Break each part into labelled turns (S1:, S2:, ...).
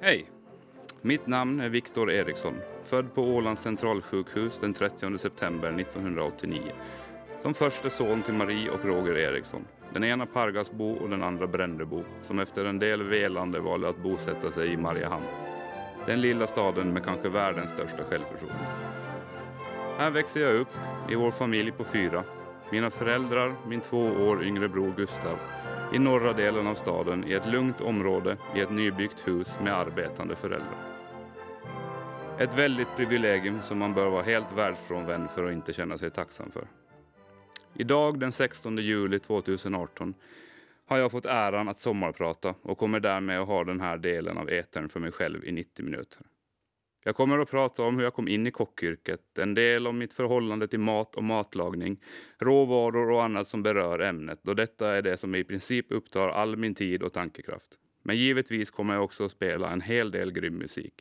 S1: Hej! Mitt namn är Viktor Eriksson, född på Ålands centralsjukhus den 30 september 1989. Som första son till Marie och Roger Eriksson. Den ena Pargasbo och den andra Brännebo, som efter en del velande valde att bosätta sig i Mariehamn. Den lilla staden med kanske världens största självförtroende. Här växer jag upp, i vår familj på fyra. Mina föräldrar, min två år yngre bror Gustav i norra delen av staden i ett lugnt område i ett nybyggt hus med arbetande föräldrar. Ett väldigt privilegium som man bör vara helt världsfrånvänd för att inte känna sig tacksam för. Idag den 16 juli 2018 har jag fått äran att sommarprata och kommer därmed att ha den här delen av etern för mig själv i 90 minuter. Jag kommer att prata om hur jag kom in i kockyrket, en del om mitt förhållande till mat och matlagning, råvaror och annat som berör ämnet, då detta är det som i princip upptar all min tid och tankekraft. Men givetvis kommer jag också att spela en hel del grym musik.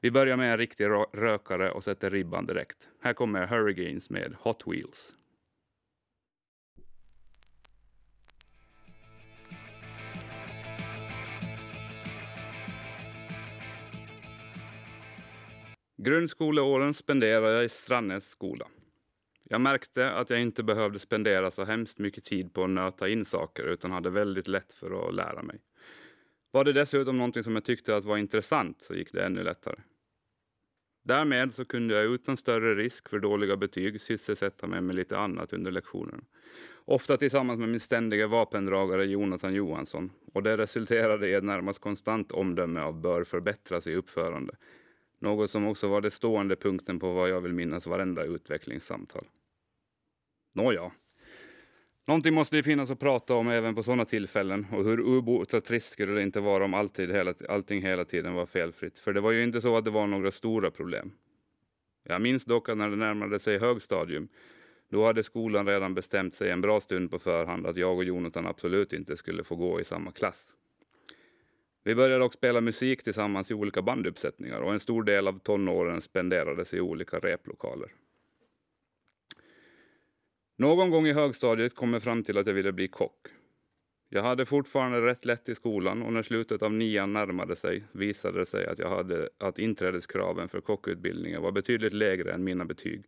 S1: Vi börjar med en riktig rökare och sätter ribban direkt. Här kommer Hurricanes med Hot Wheels. Grundskoleåren spenderade jag i Strannäs skola. Jag märkte att jag inte behövde spendera så hemskt mycket tid på att nöta in saker utan hade väldigt lätt för att lära mig. Var det dessutom någonting som jag tyckte att var intressant så gick det ännu lättare. Därmed så kunde jag utan större risk för dåliga betyg sysselsätta mig med lite annat under lektionerna. Ofta tillsammans med min ständiga vapendragare Jonathan Johansson och det resulterade i ett närmast konstant omdöme av bör förbättras i uppförande något som också var det stående punkten på vad jag vill minnas varenda utvecklingssamtal. Nåja. Någonting måste ju finnas att prata om även på sådana tillfällen och hur ubota trist skulle det inte vara om alltid, hela, allting hela tiden var felfritt. För det var ju inte så att det var några stora problem. Jag minns dock att när det närmade sig högstadium, då hade skolan redan bestämt sig en bra stund på förhand att jag och Jonathan absolut inte skulle få gå i samma klass. Vi började också spela musik tillsammans i olika banduppsättningar och en stor del av tonåren spenderades i olika replokaler. Någon gång i högstadiet kom jag fram till att jag ville bli kock. Jag hade fortfarande rätt lätt i skolan och när slutet av nian närmade sig visade det sig att, jag hade, att inträdeskraven för kockutbildningen var betydligt lägre än mina betyg.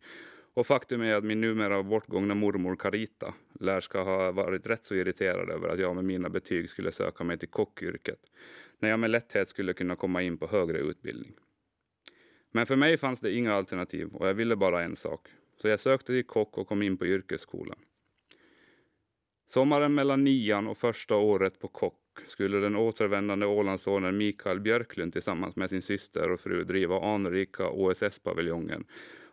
S1: Och faktum är att min numera bortgångna mormor Carita lär ska ha varit rätt så irriterad över att jag med mina betyg skulle söka mig till kockyrket när jag med lätthet skulle kunna komma in på högre utbildning. Men för mig fanns det inga alternativ och jag ville bara en sak. Så jag sökte till kock och kom in på yrkesskolan. Sommaren mellan nian och första året på kock skulle den återvändande Ålandssonen Mikael Björklund tillsammans med sin syster och fru driva anrika OSS-paviljongen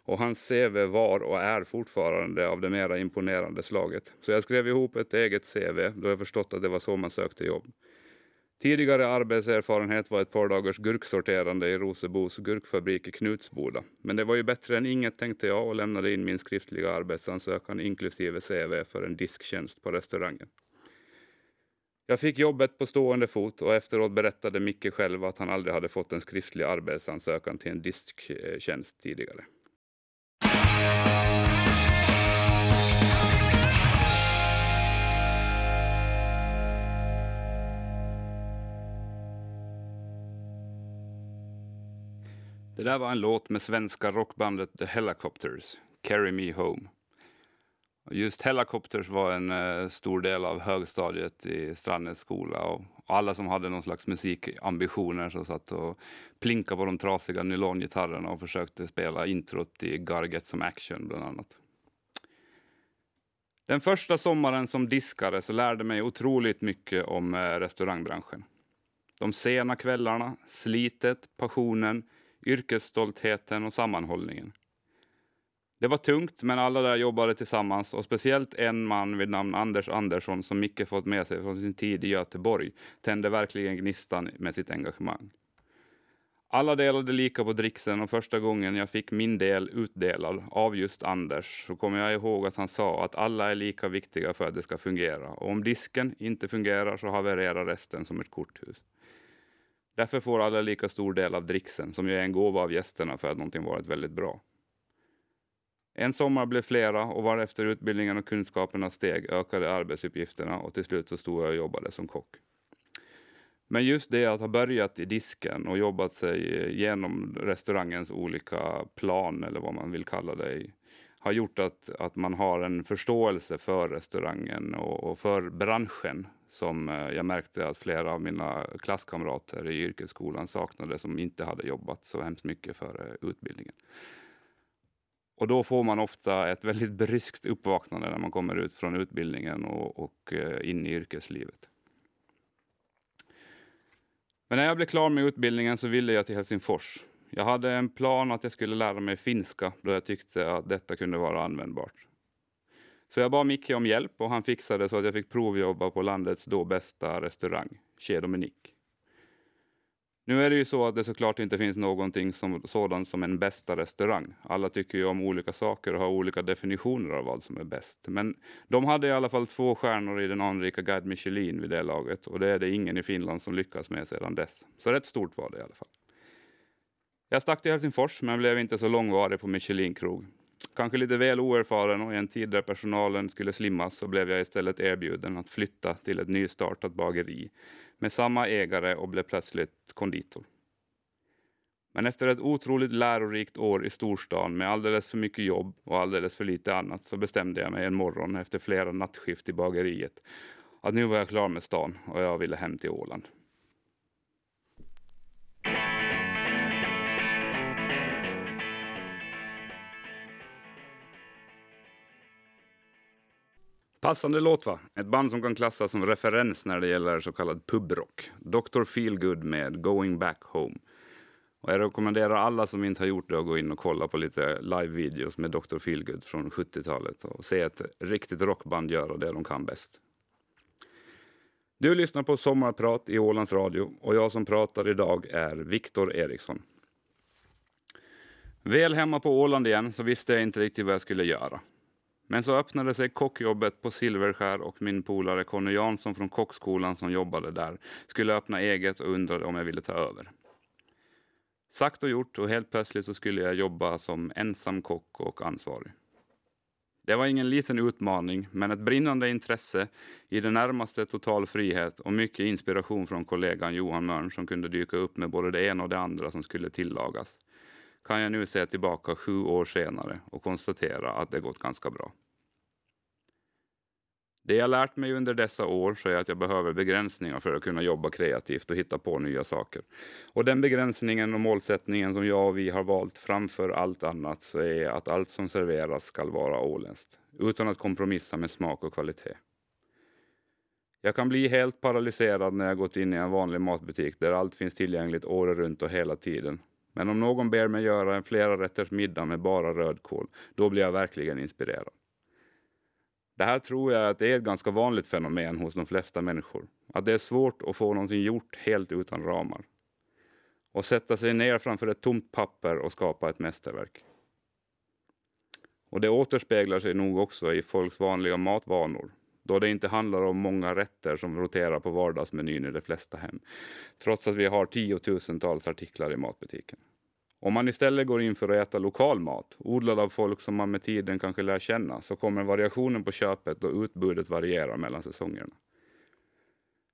S1: och hans CV var och är fortfarande av det mera imponerande slaget. Så jag skrev ihop ett eget CV då jag förstått att det var så man sökte jobb. Tidigare arbetserfarenhet var ett par dagars gurksorterande i Rosebos gurkfabrik i Knutsboda. Men det var ju bättre än inget tänkte jag och lämnade in min skriftliga arbetsansökan inklusive CV för en disktjänst på restaurangen. Jag fick jobbet på stående fot och efteråt berättade Micke själv att han aldrig hade fått en skriftlig arbetsansökan till en disktjänst tidigare. Det där var en låt med svenska rockbandet The Helicopters, Carry Me Home. Just Helicopters var en eh, stor del av högstadiet i Strandnäs skola och alla som hade någon slags musikambitioner så satt och plinkade på de trasiga nylongitarrerna och försökte spela introt i Garget som action bland annat. Den första sommaren som diskare så lärde mig otroligt mycket om eh, restaurangbranschen. De sena kvällarna, slitet, passionen, yrkesstoltheten och sammanhållningen. Det var tungt, men alla där jobbade tillsammans och speciellt en man vid namn Anders Andersson som Micke fått med sig från sin tid i Göteborg tände verkligen gnistan med sitt engagemang. Alla delade lika på dricksen och första gången jag fick min del utdelad av just Anders så kommer jag ihåg att han sa att alla är lika viktiga för att det ska fungera och om disken inte fungerar så havererar resten som ett korthus. Därför får alla lika stor del av dricksen, som ju är en gåva av gästerna för att någonting varit väldigt bra. En sommar blev flera och varefter utbildningen och kunskaperna steg ökade arbetsuppgifterna och till slut så stod jag och jobbade som kock. Men just det att ha börjat i disken och jobbat sig genom restaurangens olika plan, eller vad man vill kalla det, har gjort att, att man har en förståelse för restaurangen och, och för branschen som eh, jag märkte att flera av mina klasskamrater i yrkesskolan saknade som inte hade jobbat så hemskt mycket före eh, utbildningen. Och då får man ofta ett väldigt bryskt uppvaknande när man kommer ut från utbildningen och, och eh, in i yrkeslivet. Men när jag blev klar med utbildningen så ville jag till Helsingfors. Jag hade en plan att jag skulle lära mig finska då jag tyckte att detta kunde vara användbart. Så jag bad Micke om hjälp och han fixade så att jag fick provjobba på landets då bästa restaurang, Chez Dominique. Nu är det ju så att det såklart inte finns någonting som, sådant som en bästa restaurang. Alla tycker ju om olika saker och har olika definitioner av vad som är bäst. Men de hade i alla fall två stjärnor i den anrika Guide Michelin vid det laget och det är det ingen i Finland som lyckats med sedan dess. Så rätt stort var det i alla fall. Jag stack till Helsingfors men blev inte så långvarig på Michelin-krog. Kanske lite väl oerfaren och i en tid där personalen skulle slimmas så blev jag istället erbjuden att flytta till ett nystartat bageri med samma ägare och blev plötsligt konditor. Men efter ett otroligt lärorikt år i storstan med alldeles för mycket jobb och alldeles för lite annat så bestämde jag mig en morgon efter flera nattskift i bageriet att nu var jag klar med stan och jag ville hem till Åland. Passande låt va? Ett band som kan klassas som referens när det gäller så kallad pubrock. Dr. Feelgood med Going Back Home. Och jag rekommenderar alla som inte har gjort det att gå in och kolla på lite live-videos med Dr. Feelgood från 70-talet och se ett riktigt rockband göra det de kan bäst. Du lyssnar på Sommarprat i Ålands Radio och jag som pratar idag är Viktor Eriksson. Väl hemma på Åland igen så visste jag inte riktigt vad jag skulle göra. Men så öppnade sig kockjobbet på Silverskär och min polare Conny Jansson från kockskolan som jobbade där skulle öppna eget och undrade om jag ville ta över. Sagt och gjort och helt plötsligt så skulle jag jobba som ensam kock och ansvarig. Det var ingen liten utmaning, men ett brinnande intresse, i det närmaste total frihet och mycket inspiration från kollegan Johan Mörn som kunde dyka upp med både det ena och det andra som skulle tillagas kan jag nu se tillbaka sju år senare och konstatera att det gått ganska bra. Det jag lärt mig under dessa år så är att jag behöver begränsningar för att kunna jobba kreativt och hitta på nya saker. Och den begränsningen och målsättningen som jag och vi har valt framför allt annat så är att allt som serveras ska vara åländskt, utan att kompromissa med smak och kvalitet. Jag kan bli helt paralyserad när jag gått in i en vanlig matbutik där allt finns tillgängligt året runt och hela tiden men om någon ber mig göra en flera rätters middag med bara rödkål, då blir jag verkligen inspirerad. Det här tror jag att det är ett ganska vanligt fenomen hos de flesta människor. Att det är svårt att få någonting gjort helt utan ramar. Och sätta sig ner framför ett tomt papper och skapa ett mästerverk. Och det återspeglar sig nog också i folks vanliga matvanor då det inte handlar om många rätter som roterar på vardagsmenyn i de flesta hem, trots att vi har tiotusentals artiklar i matbutiken. Om man istället går in för att äta lokal mat, odlad av folk som man med tiden kanske lär känna, så kommer variationen på köpet och utbudet variera mellan säsongerna.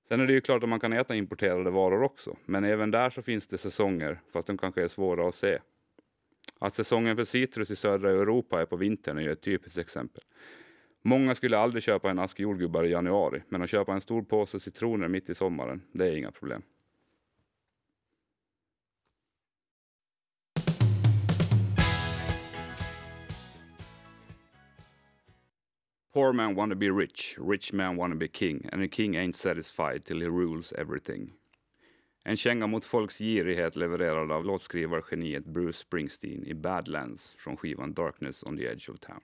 S1: Sen är det ju klart att man kan äta importerade varor också, men även där så finns det säsonger, fast de kanske är svåra att se. Att säsongen för citrus i södra Europa är på vintern är ju ett typiskt exempel. Många skulle aldrig köpa en ask jordgubbar i januari, men att köpa en stor påse citroner mitt i sommaren, det är inga problem. Poor man wanna be rich, rich man wanna be king, and a king ain't satisfied till he rules everything. En känga mot folks girighet levererad av låtskrivargeniet Bruce Springsteen i Badlands från skivan Darkness on the Edge of Town.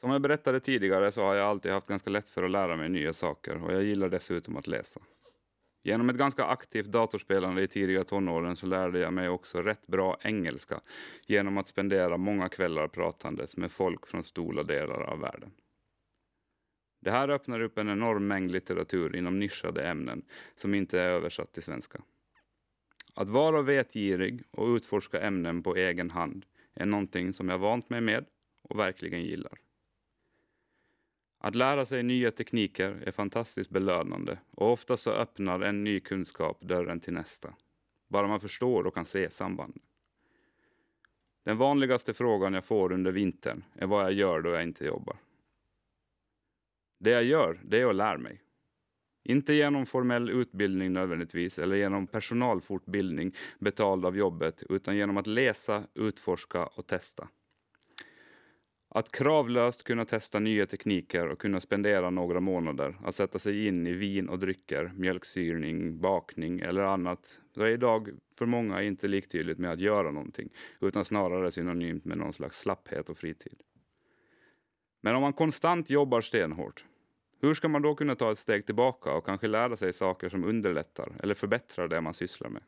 S1: Som jag berättade tidigare så har jag alltid haft ganska lätt för att lära mig nya saker och jag gillar dessutom att läsa. Genom ett ganska aktivt datorspelande i tidiga tonåren så lärde jag mig också rätt bra engelska genom att spendera många kvällar pratandes med folk från stora delar av världen. Det här öppnar upp en enorm mängd litteratur inom nischade ämnen som inte är översatt till svenska. Att vara vetgirig och utforska ämnen på egen hand är någonting som jag vant mig med och verkligen gillar. Att lära sig nya tekniker är fantastiskt belönande och ofta så öppnar en ny kunskap dörren till nästa. Bara man förstår och kan se samband. Den vanligaste frågan jag får under vintern är vad jag gör då jag inte jobbar. Det jag gör, det är att lära mig. Inte genom formell utbildning nödvändigtvis eller genom personalfortbildning betald av jobbet, utan genom att läsa, utforska och testa. Att kravlöst kunna testa nya tekniker och kunna spendera några månader att sätta sig in i vin och drycker, mjölksyrning, bakning eller annat, det är idag för många inte liktydigt med att göra någonting, utan snarare synonymt med någon slags slapphet och fritid. Men om man konstant jobbar stenhårt, hur ska man då kunna ta ett steg tillbaka och kanske lära sig saker som underlättar eller förbättrar det man sysslar med?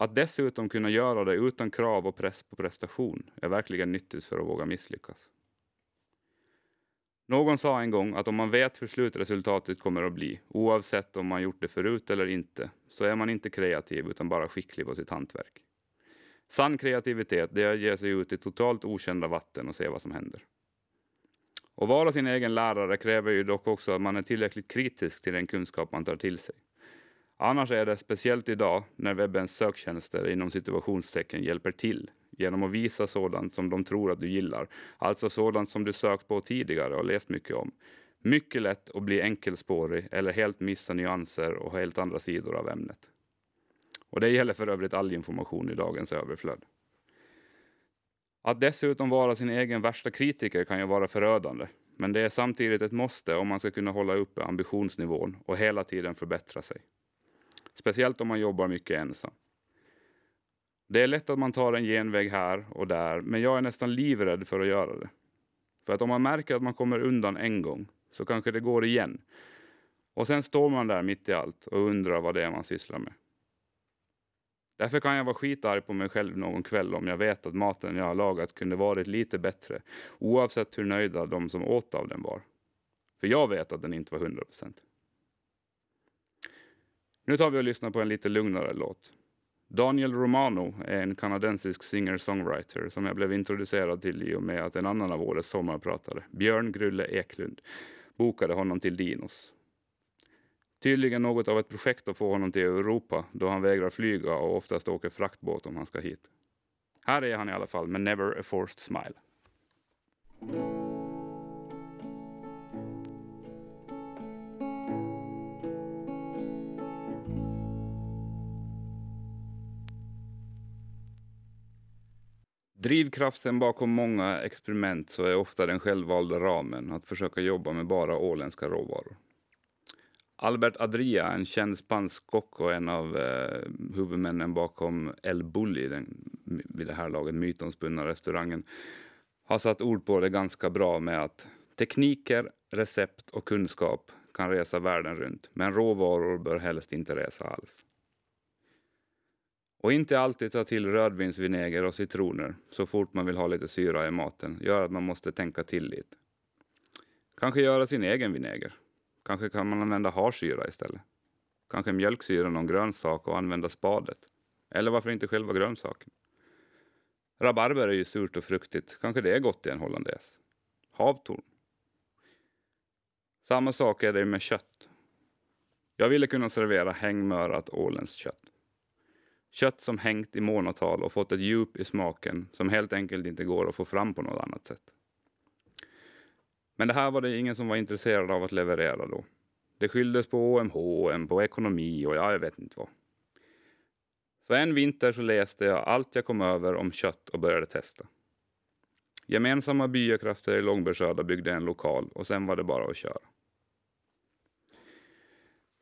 S1: Att dessutom kunna göra det utan krav och press på prestation är verkligen nyttigt för att våga misslyckas. Någon sa en gång att om man vet hur slutresultatet kommer att bli, oavsett om man gjort det förut eller inte, så är man inte kreativ utan bara skicklig på sitt hantverk. Sann kreativitet, det är att ge sig ut i totalt okända vatten och se vad som händer. Att vara sin egen lärare kräver ju dock också att man är tillräckligt kritisk till den kunskap man tar till sig. Annars är det, speciellt idag, när webbens söktjänster inom situationstecken hjälper till genom att visa sådant som de tror att du gillar, alltså sådant som du sökt på tidigare och läst mycket om. Mycket lätt att bli enkelspårig eller helt missa nyanser och helt andra sidor av ämnet. Och det gäller för övrigt all information i dagens överflöd. Att dessutom vara sin egen värsta kritiker kan ju vara förödande, men det är samtidigt ett måste om man ska kunna hålla uppe ambitionsnivån och hela tiden förbättra sig. Speciellt om man jobbar mycket ensam. Det är lätt att man tar en genväg här och där, men jag är nästan livrädd för att göra det. För att om man märker att man kommer undan en gång, så kanske det går igen. Och sen står man där mitt i allt och undrar vad det är man sysslar med. Därför kan jag vara skitarg på mig själv någon kväll om jag vet att maten jag har lagat kunde varit lite bättre, oavsett hur nöjda de som åt av den var. För jag vet att den inte var 100 procent. Nu tar vi och lyssnar på en lite lugnare låt. Daniel Romano är en kanadensisk singer-songwriter som jag blev introducerad till i och med att en annan av årets sommarpratare, Björn Grulle Eklund, bokade honom till Dinos. Tydligen något av ett projekt att få honom till Europa då han vägrar flyga och oftast åker fraktbåt om han ska hit. Här är han i alla fall med Never a forced smile. Drivkraften bakom många experiment så är ofta den självvalda ramen att försöka jobba med bara åländska råvaror. Albert Adria, en känd spansk kock och en av eh, huvudmännen bakom El Bulli, den vid det här laget mytomspunna restaurangen, har satt ord på det ganska bra med att tekniker, recept och kunskap kan resa världen runt, men råvaror bör helst inte resa alls. Och inte alltid ta till rödvinsvinäger och citroner så fort man vill ha lite syra i maten gör att man måste tänka till lite. Kanske göra sin egen vinäger. Kanske kan man använda harsyra istället. Kanske mjölksyra någon grönsak och använda spadet. Eller varför inte själva grönsaken? Rabarber är ju surt och fruktigt. Kanske det är gott i en hollandaise. Havtorn. Samma sak är det med kött. Jag ville kunna servera hängmörat åländskt kött. Kött som hängt i månatal och fått ett djup i smaken som helt enkelt inte går att få fram på något annat sätt. Men det här var det ingen som var intresserad av att leverera då. Det skylldes på OMH, på ekonomi och ja, jag vet inte vad. Så en vinter så läste jag allt jag kom över om kött och började testa. Gemensamma byakrafter i Långbergsöda byggde en lokal och sen var det bara att köra.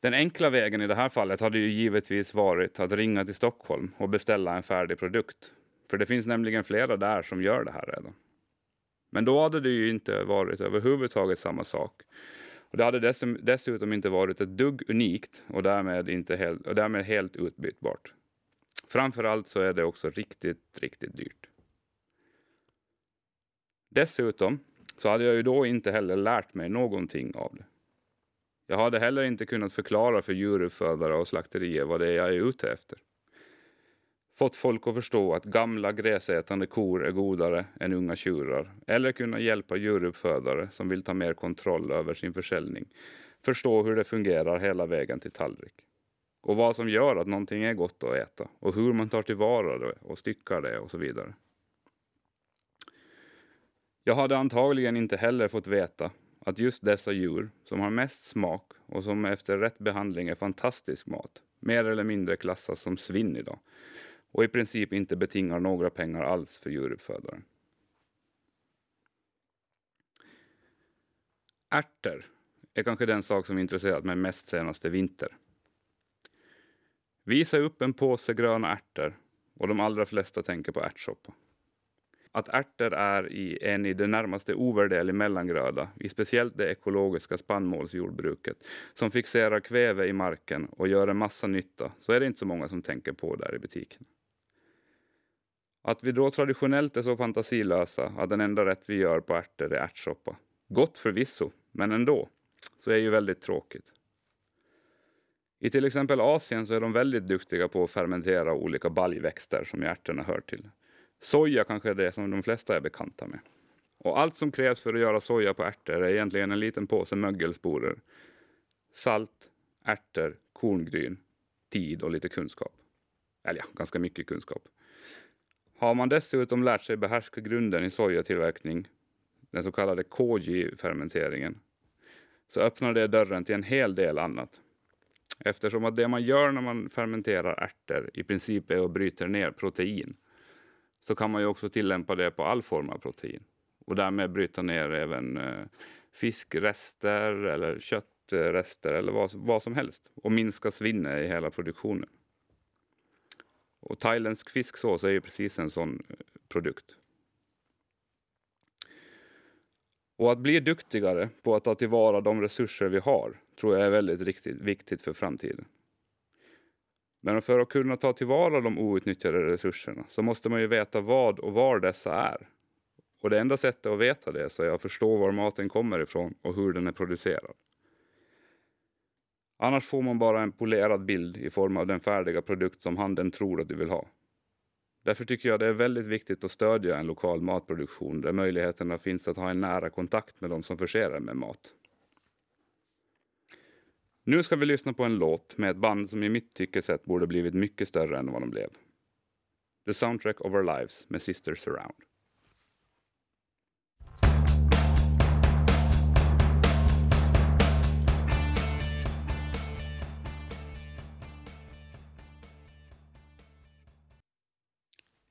S1: Den enkla vägen i det här fallet hade ju givetvis varit att ringa till Stockholm och beställa en färdig produkt. För det finns nämligen flera där som gör det här redan. Men då hade det ju inte varit överhuvudtaget samma sak. Och det hade dessutom inte varit ett dugg unikt och därmed, inte helt, och därmed helt utbytbart. Framförallt så är det också riktigt, riktigt dyrt. Dessutom så hade jag ju då inte heller lärt mig någonting av det. Jag hade heller inte kunnat förklara för djuruppfödare och slakterier vad det är jag är ute efter. fått folk att förstå att gamla gräsätande kor är godare än unga tjurar eller kunna hjälpa djuruppfödare som vill ta mer kontroll över sin försäljning förstå hur det fungerar hela vägen till tallrik. Och vad som gör att någonting är gott att äta och hur man tar tillvara det och styckar det och så vidare. Jag hade antagligen inte heller fått veta att just dessa djur, som har mest smak och som efter rätt behandling är fantastisk mat, mer eller mindre klassas som svinn idag och i princip inte betingar några pengar alls för djuruppfödaren. Ärtor är kanske den sak som intresserat mig mest senaste vinter. Visa upp en påse gröna ärtor och de allra flesta tänker på ärtsoppa. Att ärtor är i en i det närmaste ovärderlig mellangröda i speciellt det ekologiska spannmålsjordbruket som fixerar kväve i marken och gör en massa nytta så är det inte så många som tänker på där i butiken. Att vi då traditionellt är så fantasilösa att den enda rätt vi gör på ärtor är ärtsoppa. Gott förvisso, men ändå, så är ju väldigt tråkigt. I till exempel Asien så är de väldigt duktiga på att fermentera olika baljväxter som ärtorna hör till. Soja kanske är det som de flesta är bekanta med. Och allt som krävs för att göra soja på ärtor är egentligen en liten påse mögelsporer, salt, ärtor, korngryn, tid och lite kunskap. Eller ja, ganska mycket kunskap. Har man dessutom lärt sig behärska grunden i sojatillverkning, den så kallade koji-fermenteringen, så öppnar det dörren till en hel del annat. Eftersom att det man gör när man fermenterar ärtor i princip är att bryta ner protein, så kan man ju också tillämpa det på all form av protein och därmed bryta ner även eh, fiskrester eller köttrester eller vad, vad som helst och minska svinnet i hela produktionen. Och thailändsk fisksås är ju precis en sån eh, produkt. Och att bli duktigare på att ta tillvara de resurser vi har tror jag är väldigt riktigt, viktigt för framtiden. Men för att kunna ta tillvara de outnyttjade resurserna så måste man ju veta vad och var dessa är. Och det enda sättet att veta det så är att förstå var maten kommer ifrån och hur den är producerad. Annars får man bara en polerad bild i form av den färdiga produkt som handeln tror att du vill ha. Därför tycker jag det är väldigt viktigt att stödja en lokal matproduktion där möjligheterna finns att ha en nära kontakt med de som förser en med mat. Nu ska vi lyssna på en låt med ett band som i mitt tycke sett borde blivit mycket större än vad de blev. The Soundtrack of Our Lives med Sisters Surround.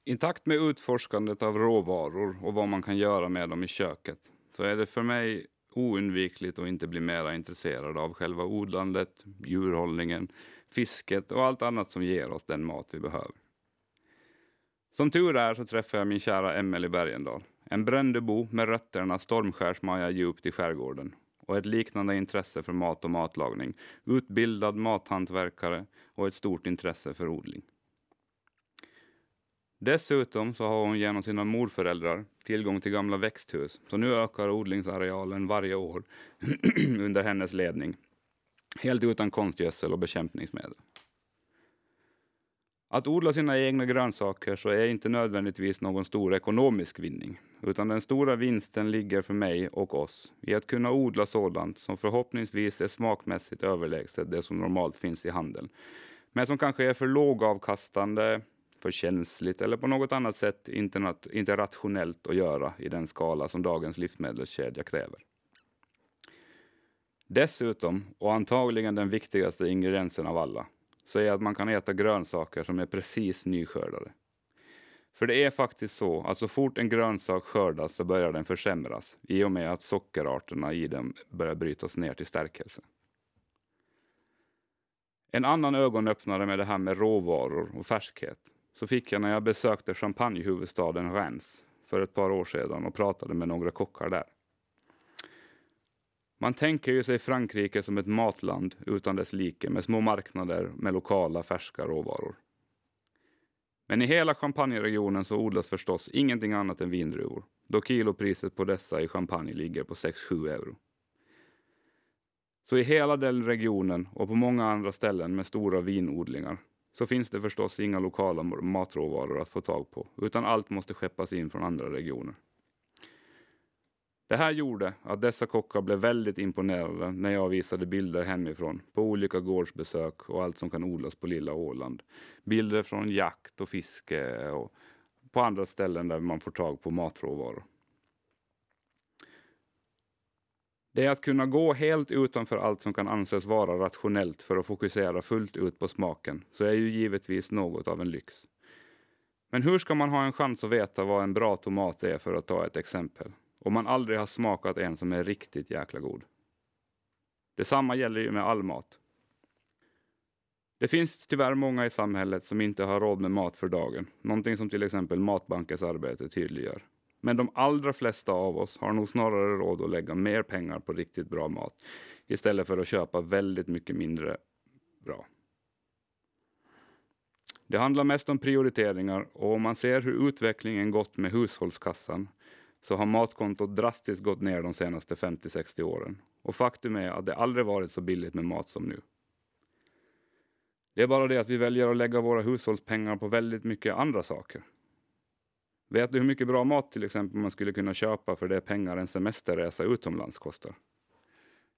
S1: I takt med utforskandet av råvaror och vad man kan göra med dem i köket så är det för mig oundvikligt att inte bli mera intresserad av själva odlandet, djurhållningen, fisket och allt annat som ger oss den mat vi behöver. Som tur är så träffar jag min kära Emelie Bergendahl, en Brändebo med rötterna stormskärsmaja djupt i skärgården och ett liknande intresse för mat och matlagning, utbildad mathantverkare och ett stort intresse för odling. Dessutom så har hon genom sina morföräldrar tillgång till gamla växthus, så nu ökar odlingsarealen varje år under hennes ledning. Helt utan konstgödsel och bekämpningsmedel. Att odla sina egna grönsaker så är inte nödvändigtvis någon stor ekonomisk vinning, utan den stora vinsten ligger för mig och oss i att kunna odla sådant som förhoppningsvis är smakmässigt överlägset det som normalt finns i handeln, men som kanske är för lågavkastande, för känsligt eller på något annat sätt inte, inte rationellt att göra i den skala som dagens livsmedelskedja kräver. Dessutom, och antagligen den viktigaste ingrediensen av alla, så är att man kan äta grönsaker som är precis nyskördade. För det är faktiskt så att så fort en grönsak skördas så börjar den försämras i och med att sockerarterna i den börjar brytas ner till stärkelse. En annan ögonöppnare med det här med råvaror och färskhet så fick jag när jag besökte champagnehuvudstaden Reims för ett par år sedan och pratade med några kockar där. Man tänker ju sig Frankrike som ett matland utan dess like med små marknader med lokala färska råvaror. Men i hela champagneregionen så odlas förstås ingenting annat än vindruvor, då kilopriset på dessa i champagne ligger på 6-7 euro. Så i hela den regionen och på många andra ställen med stora vinodlingar så finns det förstås inga lokala matråvaror att få tag på, utan allt måste skeppas in från andra regioner. Det här gjorde att dessa kockar blev väldigt imponerade när jag visade bilder hemifrån på olika gårdsbesök och allt som kan odlas på lilla Åland. Bilder från jakt och fiske och på andra ställen där man får tag på matråvaror. Det är att kunna gå helt utanför allt som kan anses vara rationellt för att fokusera fullt ut på smaken, så är ju givetvis något av en lyx. Men hur ska man ha en chans att veta vad en bra tomat är för att ta ett exempel? Om man aldrig har smakat en som är riktigt jäkla god. Detsamma gäller ju med all mat. Det finns tyvärr många i samhället som inte har råd med mat för dagen, någonting som till exempel Matbankens arbete tydliggör. Men de allra flesta av oss har nog snarare råd att lägga mer pengar på riktigt bra mat istället för att köpa väldigt mycket mindre bra. Det handlar mest om prioriteringar och om man ser hur utvecklingen gått med hushållskassan så har matkontot drastiskt gått ner de senaste 50-60 åren. Och faktum är att det aldrig varit så billigt med mat som nu. Det är bara det att vi väljer att lägga våra hushållspengar på väldigt mycket andra saker. Vet du hur mycket bra mat till exempel man skulle kunna köpa för det pengar en semesterresa utomlands kostar?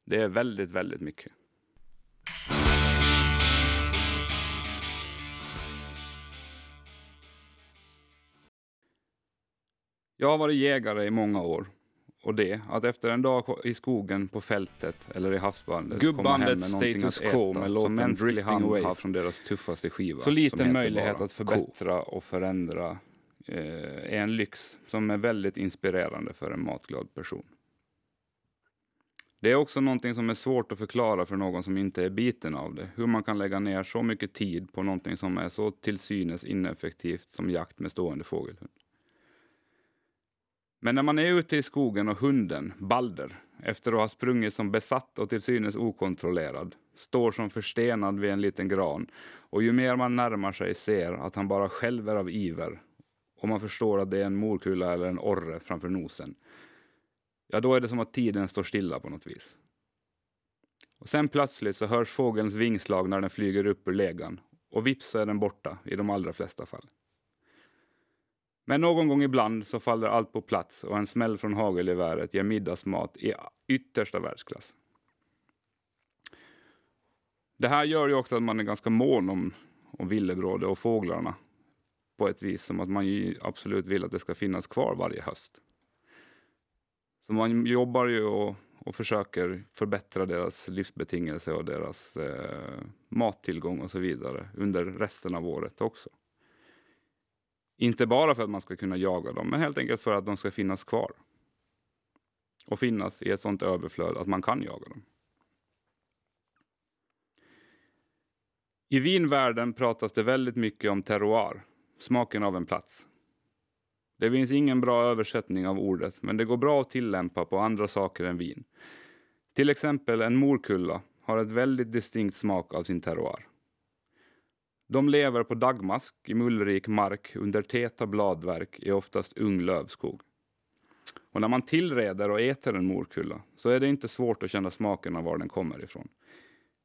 S1: Det är väldigt, väldigt mycket. Jag har varit jägare i många år. Och det, att efter en dag i skogen, på fältet eller i havsbandet
S2: Gubbbandet Status Quo med låten
S1: mänsklig hand har från deras tuffaste skiva.
S2: Så liten
S1: som
S2: möjlighet att förbättra
S1: och förändra Eh, är en lyx som är väldigt inspirerande för en matglad person. Det är också någonting som är svårt att förklara för någon som inte är biten av det. Hur man kan lägga ner så mycket tid på någonting som är så till synes ineffektivt som jakt med stående fågelhund. Men när man är ute i skogen och hunden, Balder, efter att ha sprungit som besatt och till synes okontrollerad, står som förstenad vid en liten gran och ju mer man närmar sig ser att han bara skälver av iver och man förstår att det är en morkulla eller en orre framför nosen, ja då är det som att tiden står stilla på något vis. Och sen plötsligt så hörs fågelns vingslag när den flyger upp ur legan och vips så är den borta i de allra flesta fall. Men någon gång ibland så faller allt på plats och en smäll från hagelgeväret ger middagsmat i yttersta världsklass. Det här gör ju också att man är ganska mån om, om villebrådet och fåglarna på ett vis som att man ju absolut vill att det ska finnas kvar varje höst. Så man jobbar ju och, och försöker förbättra deras livsbetingelser och deras eh, mattillgång och så vidare under resten av året också. Inte bara för att man ska kunna jaga dem, men helt enkelt för att de ska finnas kvar. Och finnas i ett sånt överflöd att man kan jaga dem. I vinvärlden pratas det väldigt mycket om terroir, smaken av en plats. Det finns ingen bra översättning av ordet, men det går bra att tillämpa på andra saker än vin. Till exempel en morkulla har ett väldigt distinkt smak av sin terroir. De lever på dagmask i mullrik mark under täta bladverk i oftast ung lövskog. Och när man tillreder och äter en morkulla så är det inte svårt att känna smaken av var den kommer ifrån.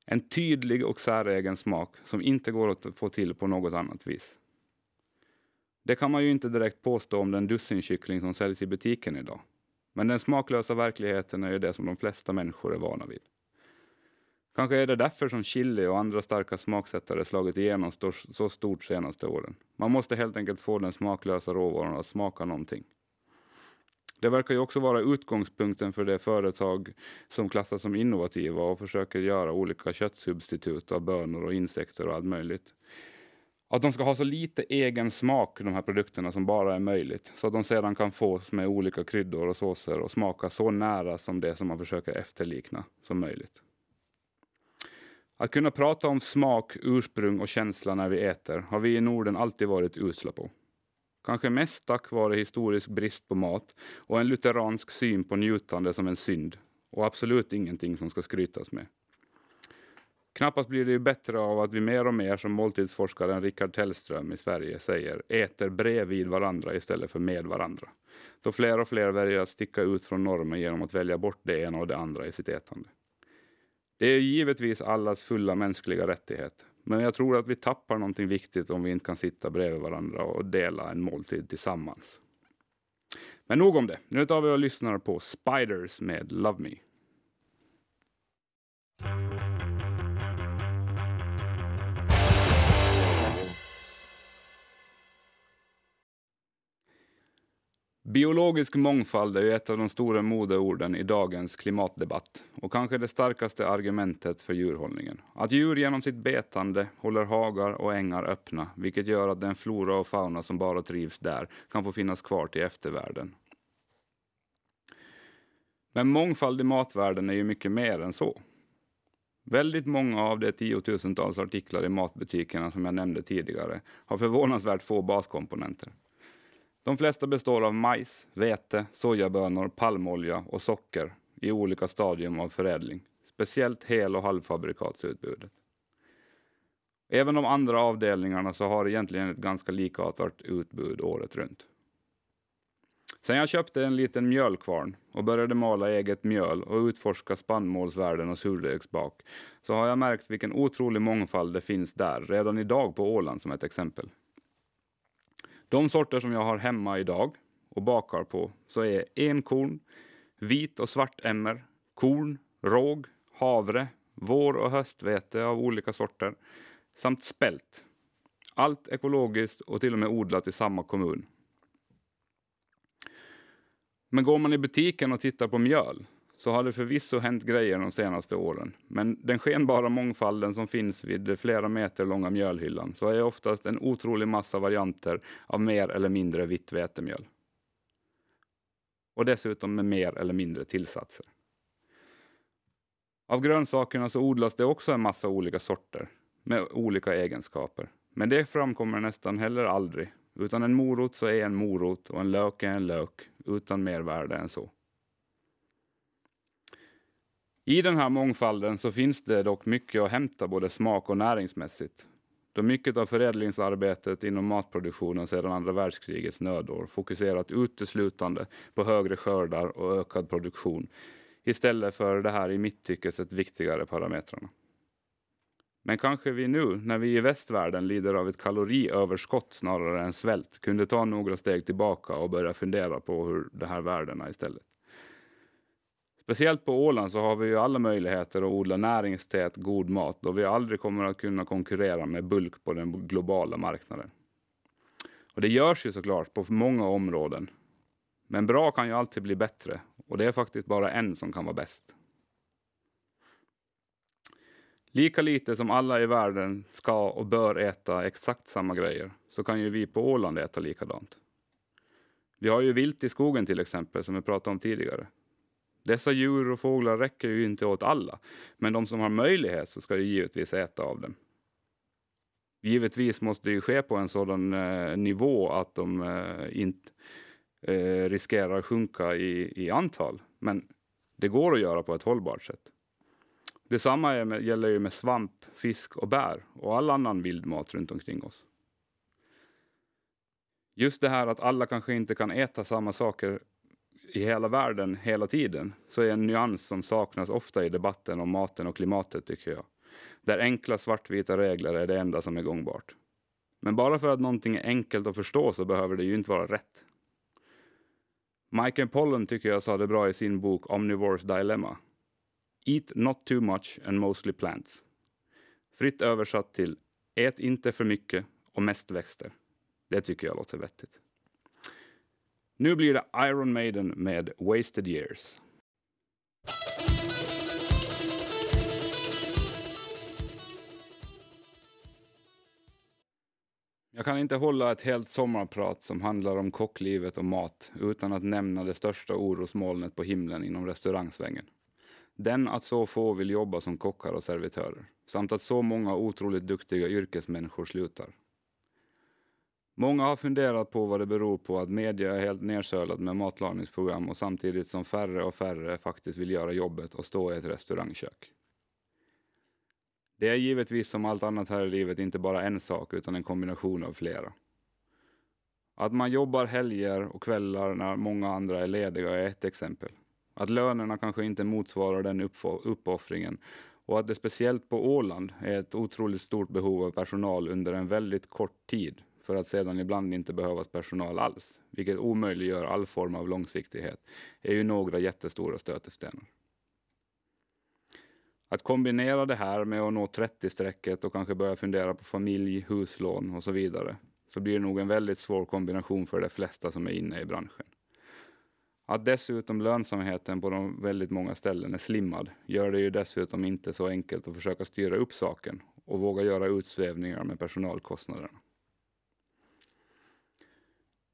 S1: En tydlig och säregen smak som inte går att få till på något annat vis. Det kan man ju inte direkt påstå om den dussinkyckling som säljs i butiken idag. Men den smaklösa verkligheten är ju det som de flesta människor är vana vid. Kanske är det därför som chili och andra starka smaksättare slagit igenom så stort senaste åren. Man måste helt enkelt få den smaklösa råvaran att smaka någonting. Det verkar ju också vara utgångspunkten för det företag som klassas som innovativa och försöker göra olika köttsubstitut av bönor och insekter och allt möjligt. Att de ska ha så lite egen smak, de här produkterna, som bara är möjligt. Så att de sedan kan fås med olika kryddor och såser och smaka så nära som det som man försöker efterlikna som möjligt. Att kunna prata om smak, ursprung och känsla när vi äter har vi i Norden alltid varit usla på. Kanske mest tack vare historisk brist på mat och en lutheransk syn på njutande som en synd och absolut ingenting som ska skrytas med. Knappast blir det ju bättre av att vi mer och mer, som måltidsforskaren Rickard Tellström i Sverige säger, äter bredvid varandra istället för med varandra. Då fler och fler väljer att sticka ut från normen genom att välja bort det ena och det andra i sitt ätande. Det är givetvis allas fulla mänskliga rättighet, Men jag tror att vi tappar någonting viktigt om vi inte kan sitta bredvid varandra och dela en måltid tillsammans. Men nog om det. Nu tar vi och lyssnar på Spiders med Love Me. Biologisk mångfald är ju ett av de stora modeorden i dagens klimatdebatt och kanske det starkaste argumentet för djurhållningen. Att djur genom sitt betande håller hagar och ängar öppna, vilket gör att den flora och fauna som bara trivs där kan få finnas kvar till eftervärlden. Men mångfald i matvärlden är ju mycket mer än så. Väldigt många av de tiotusentals artiklar i matbutikerna som jag nämnde tidigare har förvånansvärt få baskomponenter. De flesta består av majs, vete, sojabönor, palmolja och socker i olika stadium av förädling, speciellt hel och halvfabrikatsutbudet. Även de andra avdelningarna så har egentligen ett ganska likartat utbud året runt. Sen jag köpte en liten mjölkvarn och började mala eget mjöl och utforska spannmålsvärden och surdegsbak så har jag märkt vilken otrolig mångfald det finns där redan idag på Åland som ett exempel. De sorter som jag har hemma idag och bakar på så är enkorn, vit och svartämmer, korn, råg, havre, vår och höstvete av olika sorter samt spält. Allt ekologiskt och till och med odlat i samma kommun. Men går man i butiken och tittar på mjöl så har det förvisso hänt grejer de senaste åren. Men den skenbara mångfalden som finns vid flera meter långa mjölhyllan så är oftast en otrolig massa varianter av mer eller mindre vitt vetemjöl. Och dessutom med mer eller mindre tillsatser. Av grönsakerna så odlas det också en massa olika sorter med olika egenskaper. Men det framkommer nästan heller aldrig, utan en morot så är en morot och en lök är en lök utan mer värde än så. I den här mångfalden så finns det dock mycket att hämta både smak och näringsmässigt. Då mycket av förädlingsarbetet inom matproduktionen sedan andra världskrigets nödår fokuserat uteslutande på högre skördar och ökad produktion istället för det här i mitt tycke sett viktigare parametrarna. Men kanske vi nu, när vi i västvärlden lider av ett kaloriöverskott snarare än svält, kunde ta några steg tillbaka och börja fundera på hur de här värdena istället. Speciellt på Åland så har vi ju alla möjligheter att odla näringstät god mat då vi aldrig kommer att kunna konkurrera med bulk på den globala marknaden. Och det görs ju såklart på många områden. Men bra kan ju alltid bli bättre och det är faktiskt bara en som kan vara bäst. Lika lite som alla i världen ska och bör äta exakt samma grejer så kan ju vi på Åland äta likadant. Vi har ju vilt i skogen till exempel som vi pratade om tidigare dessa djur och fåglar räcker ju inte åt alla, men de som har möjlighet så ska ju givetvis äta av dem. Givetvis måste det ju ske på en sådan eh, nivå att de eh, inte eh, riskerar att sjunka i, i antal, men det går att göra på ett hållbart sätt. Detsamma med, gäller ju med svamp, fisk och bär och all annan vildmat runt omkring oss. Just det här att alla kanske inte kan äta samma saker i hela världen hela tiden så är en nyans som saknas ofta i debatten om maten och klimatet tycker jag. Där enkla svartvita regler är det enda som är gångbart. Men bara för att någonting är enkelt att förstå så behöver det ju inte vara rätt. Michael Pollan tycker jag sa det bra i sin bok Omnivores Dilemma. Eat not too much and mostly plants. Fritt översatt till Ät inte för mycket och mest växter. Det tycker jag låter vettigt. Nu blir det Iron Maiden med Wasted Years. Jag kan inte hålla ett helt sommarprat som handlar om kocklivet och mat utan att nämna det största orosmolnet på himlen inom restaurangsvängen. Den att så få vill jobba som kockar och servitörer, samt att så många otroligt duktiga yrkesmänniskor slutar. Många har funderat på vad det beror på att media är helt nersölad med matlagningsprogram och samtidigt som färre och färre faktiskt vill göra jobbet och stå i ett restaurangkök. Det är givetvis som allt annat här i livet inte bara en sak utan en kombination av flera. Att man jobbar helger och kvällar när många andra är lediga är ett exempel. Att lönerna kanske inte motsvarar den uppoffringen och att det speciellt på Åland är ett otroligt stort behov av personal under en väldigt kort tid för att sedan ibland inte behövas personal alls, vilket omöjliggör all form av långsiktighet, är ju några jättestora stötestenar. Att kombinera det här med att nå 30-strecket och kanske börja fundera på familj, huslån och så vidare, så blir det nog en väldigt svår kombination för de flesta som är inne i branschen. Att dessutom lönsamheten på de väldigt många ställen är slimmad gör det ju dessutom inte så enkelt att försöka styra upp saken och våga göra utsvävningar med personalkostnaderna.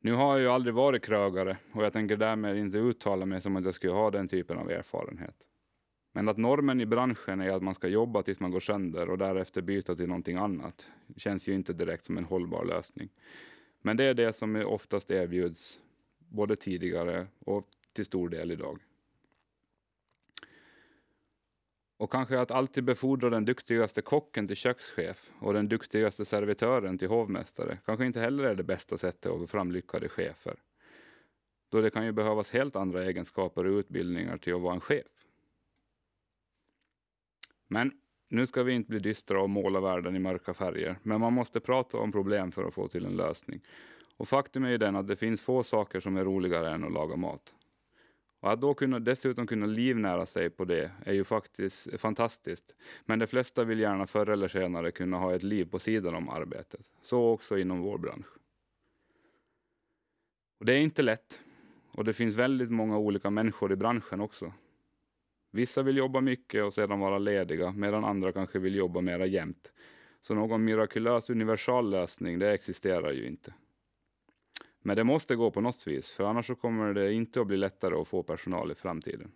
S1: Nu har jag ju aldrig varit krögare och jag tänker därmed inte uttala mig som att jag skulle ha den typen av erfarenhet. Men att normen i branschen är att man ska jobba tills man går sönder och därefter byta till någonting annat känns ju inte direkt som en hållbar lösning. Men det är det som oftast erbjuds både tidigare och till stor del idag. Och kanske att alltid befordra den duktigaste kocken till kökschef och den duktigaste servitören till hovmästare kanske inte heller är det bästa sättet att få fram lyckade chefer. Då det kan ju behövas helt andra egenskaper och utbildningar till att vara en chef. Men nu ska vi inte bli dystra och måla världen i mörka färger, men man måste prata om problem för att få till en lösning. Och faktum är ju den att det finns få saker som är roligare än att laga mat. Och att då kunna, dessutom kunna livnära sig på det är ju faktiskt fantastiskt. Men de flesta vill gärna förr eller senare kunna ha ett liv på sidan om arbetet. Så också inom vår bransch. Och det är inte lätt. Och det finns väldigt många olika människor i branschen också. Vissa vill jobba mycket och sedan vara lediga, medan andra kanske vill jobba mera jämt. Så någon mirakulös universallösning, det existerar ju inte. Men det måste gå på något vis, för annars så kommer det inte att bli lättare att få personal i framtiden.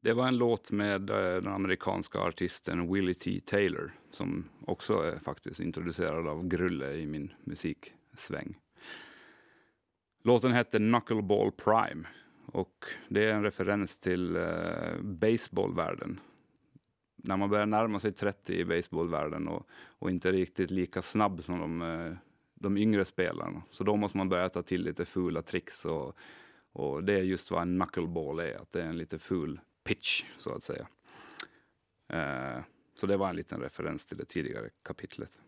S1: Det var en låt med eh, den amerikanska artisten Willie T. Taylor som också är faktiskt introducerad av Grulle i min musiksväng. Låten hette Knuckleball Prime och det är en referens till eh, baseballvärlden. När man börjar närma sig 30 i baseballvärlden och, och inte riktigt lika snabb som de, eh, de yngre spelarna. Så då måste man börja ta till lite fula tricks och, och det är just vad en knuckleball är, att det är en lite ful pitch så att säga. Eh, så det var en liten referens till det tidigare kapitlet.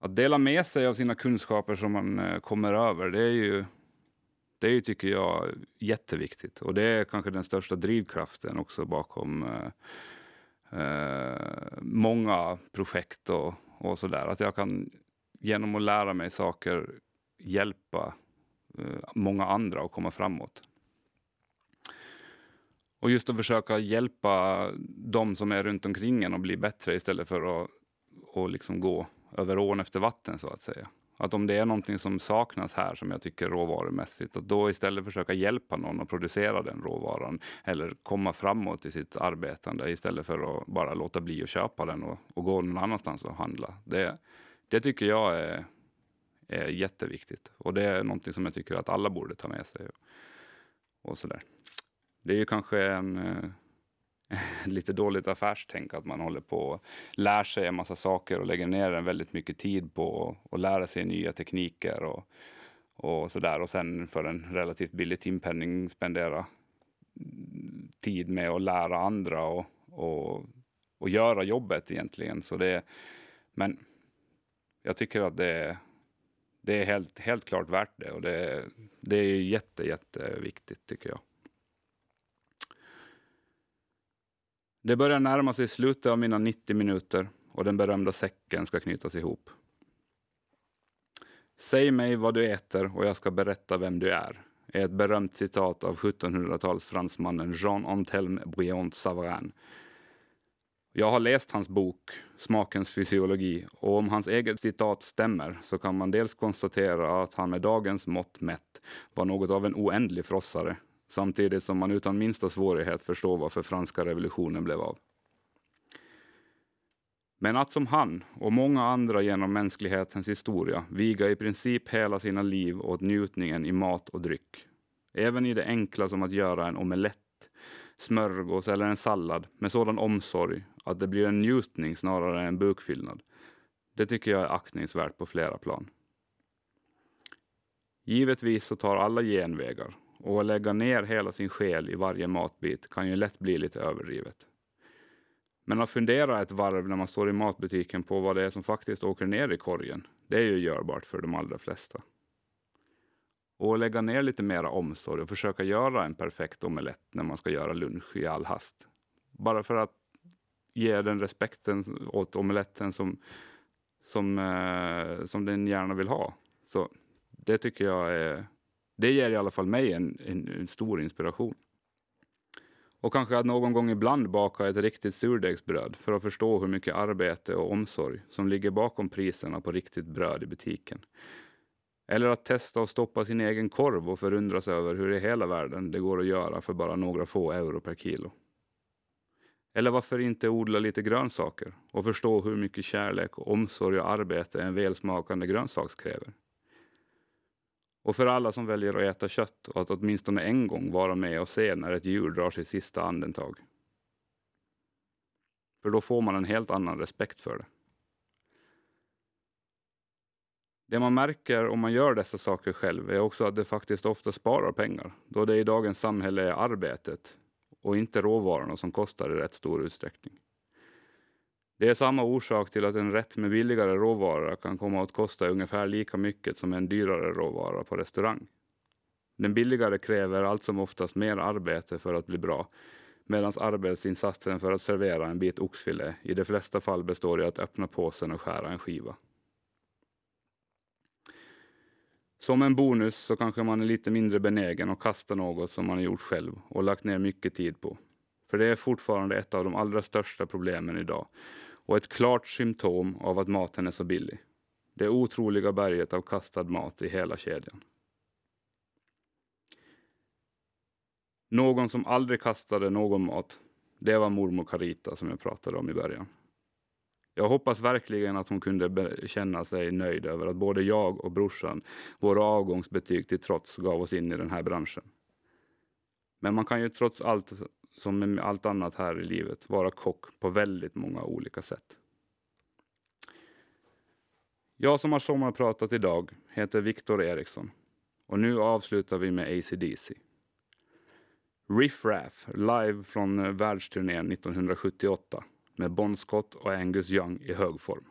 S1: Att dela med sig av sina kunskaper som man eh, kommer över, det är ju det är ju, tycker jag, jätteviktigt. Och det är kanske den största drivkraften också bakom eh, eh, många projekt och, och sådär. Att jag kan genom att lära mig saker hjälpa eh, många andra att komma framåt. Och just att försöka hjälpa de som är runt omkring en att bli bättre istället för att och liksom gå över ån efter vatten så att säga. Att om det är någonting som saknas här som jag tycker råvarumässigt, att då istället försöka hjälpa någon att producera den råvaran eller komma framåt i sitt arbetande istället för att bara låta bli att köpa den och, och gå någon annanstans och handla. Det, det tycker jag är, är jätteviktigt och det är någonting som jag tycker att alla borde ta med sig. Och, och sådär. Det är ju kanske en eh, lite dåligt affärstänk att man håller på och lär sig en massa saker och lägger ner en väldigt mycket tid på att lära sig nya tekniker och, och sådär och sen för en relativt billig timpenning spendera tid med att lära andra och, och, och göra jobbet egentligen. Så det, men jag tycker att det, det är helt, helt klart värt det och det, det är jätte, jätteviktigt tycker jag. Det börjar närma sig slutet av mina 90 minuter och den berömda säcken ska knytas ihop. Säg mig vad du äter och jag ska berätta vem du är, är ett berömt citat av 1700-talsfransmannen Jean Antelme Briand Savarin. Jag har läst hans bok Smakens fysiologi och om hans eget citat stämmer så kan man dels konstatera att han med dagens mått mätt var något av en oändlig frossare samtidigt som man utan minsta svårighet förstår varför franska revolutionen blev av. Men att som han och många andra genom mänsklighetens historia viga i princip hela sina liv åt njutningen i mat och dryck. Även i det enkla som att göra en omelett, smörgås eller en sallad med sådan omsorg att det blir en njutning snarare än en bukfyllnad. Det tycker jag är aktningsvärt på flera plan. Givetvis så tar alla genvägar och att lägga ner hela sin själ i varje matbit kan ju lätt bli lite överdrivet. Men att fundera ett varv när man står i matbutiken på vad det är som faktiskt åker ner i korgen, det är ju görbart för de allra flesta. Och att lägga ner lite mera omsorg och försöka göra en perfekt omelett när man ska göra lunch i all hast. Bara för att ge den respekten åt omeletten som, som, eh, som den gärna vill ha. Så det tycker jag är, det ger i alla fall mig en, en, en stor inspiration. Och kanske att någon gång ibland baka ett riktigt surdegsbröd för att förstå hur mycket arbete och omsorg som ligger bakom priserna på riktigt bröd i butiken. Eller att testa att stoppa sin egen korv och förundras över hur i hela världen det går att göra för bara några få euro per kilo. Eller varför inte odla lite grönsaker och förstå hur mycket kärlek och omsorg och arbete en välsmakande grönsak kräver. Och för alla som väljer att äta kött och att åtminstone en gång vara med och se när ett djur drar sitt sista andetag. För då får man en helt annan respekt för det. Det man märker om man gör dessa saker själv är också att det faktiskt ofta sparar pengar, då det i dagens samhälle är arbetet och inte råvarorna som kostar i rätt stor utsträckning. Det är samma orsak till att en rätt med billigare råvara kan komma att kosta ungefär lika mycket som en dyrare råvara på restaurang. Den billigare kräver allt som oftast mer arbete för att bli bra, medan arbetsinsatsen för att servera en bit oxfilé i de flesta fall består i att öppna påsen och skära en skiva. Som en bonus så kanske man är lite mindre benägen att kasta något som man har gjort själv och lagt ner mycket tid på. För det är fortfarande ett av de allra största problemen idag och ett klart symptom av att maten är så billig. Det otroliga berget av kastad mat i hela kedjan. Någon som aldrig kastade någon mat, det var mormor Carita som jag pratade om i början. Jag hoppas verkligen att hon kunde känna sig nöjd över att både jag och brorsan, våra avgångsbetyg till trots, gav oss in i den här branschen. Men man kan ju trots allt, som med allt annat här i livet, vara kock på väldigt många olika sätt. Jag som har sommarpratat idag heter Viktor Eriksson och nu avslutar vi med ACDC. Riff Raff live från världsturnén 1978 med Bon Scott och Angus Young i hög form.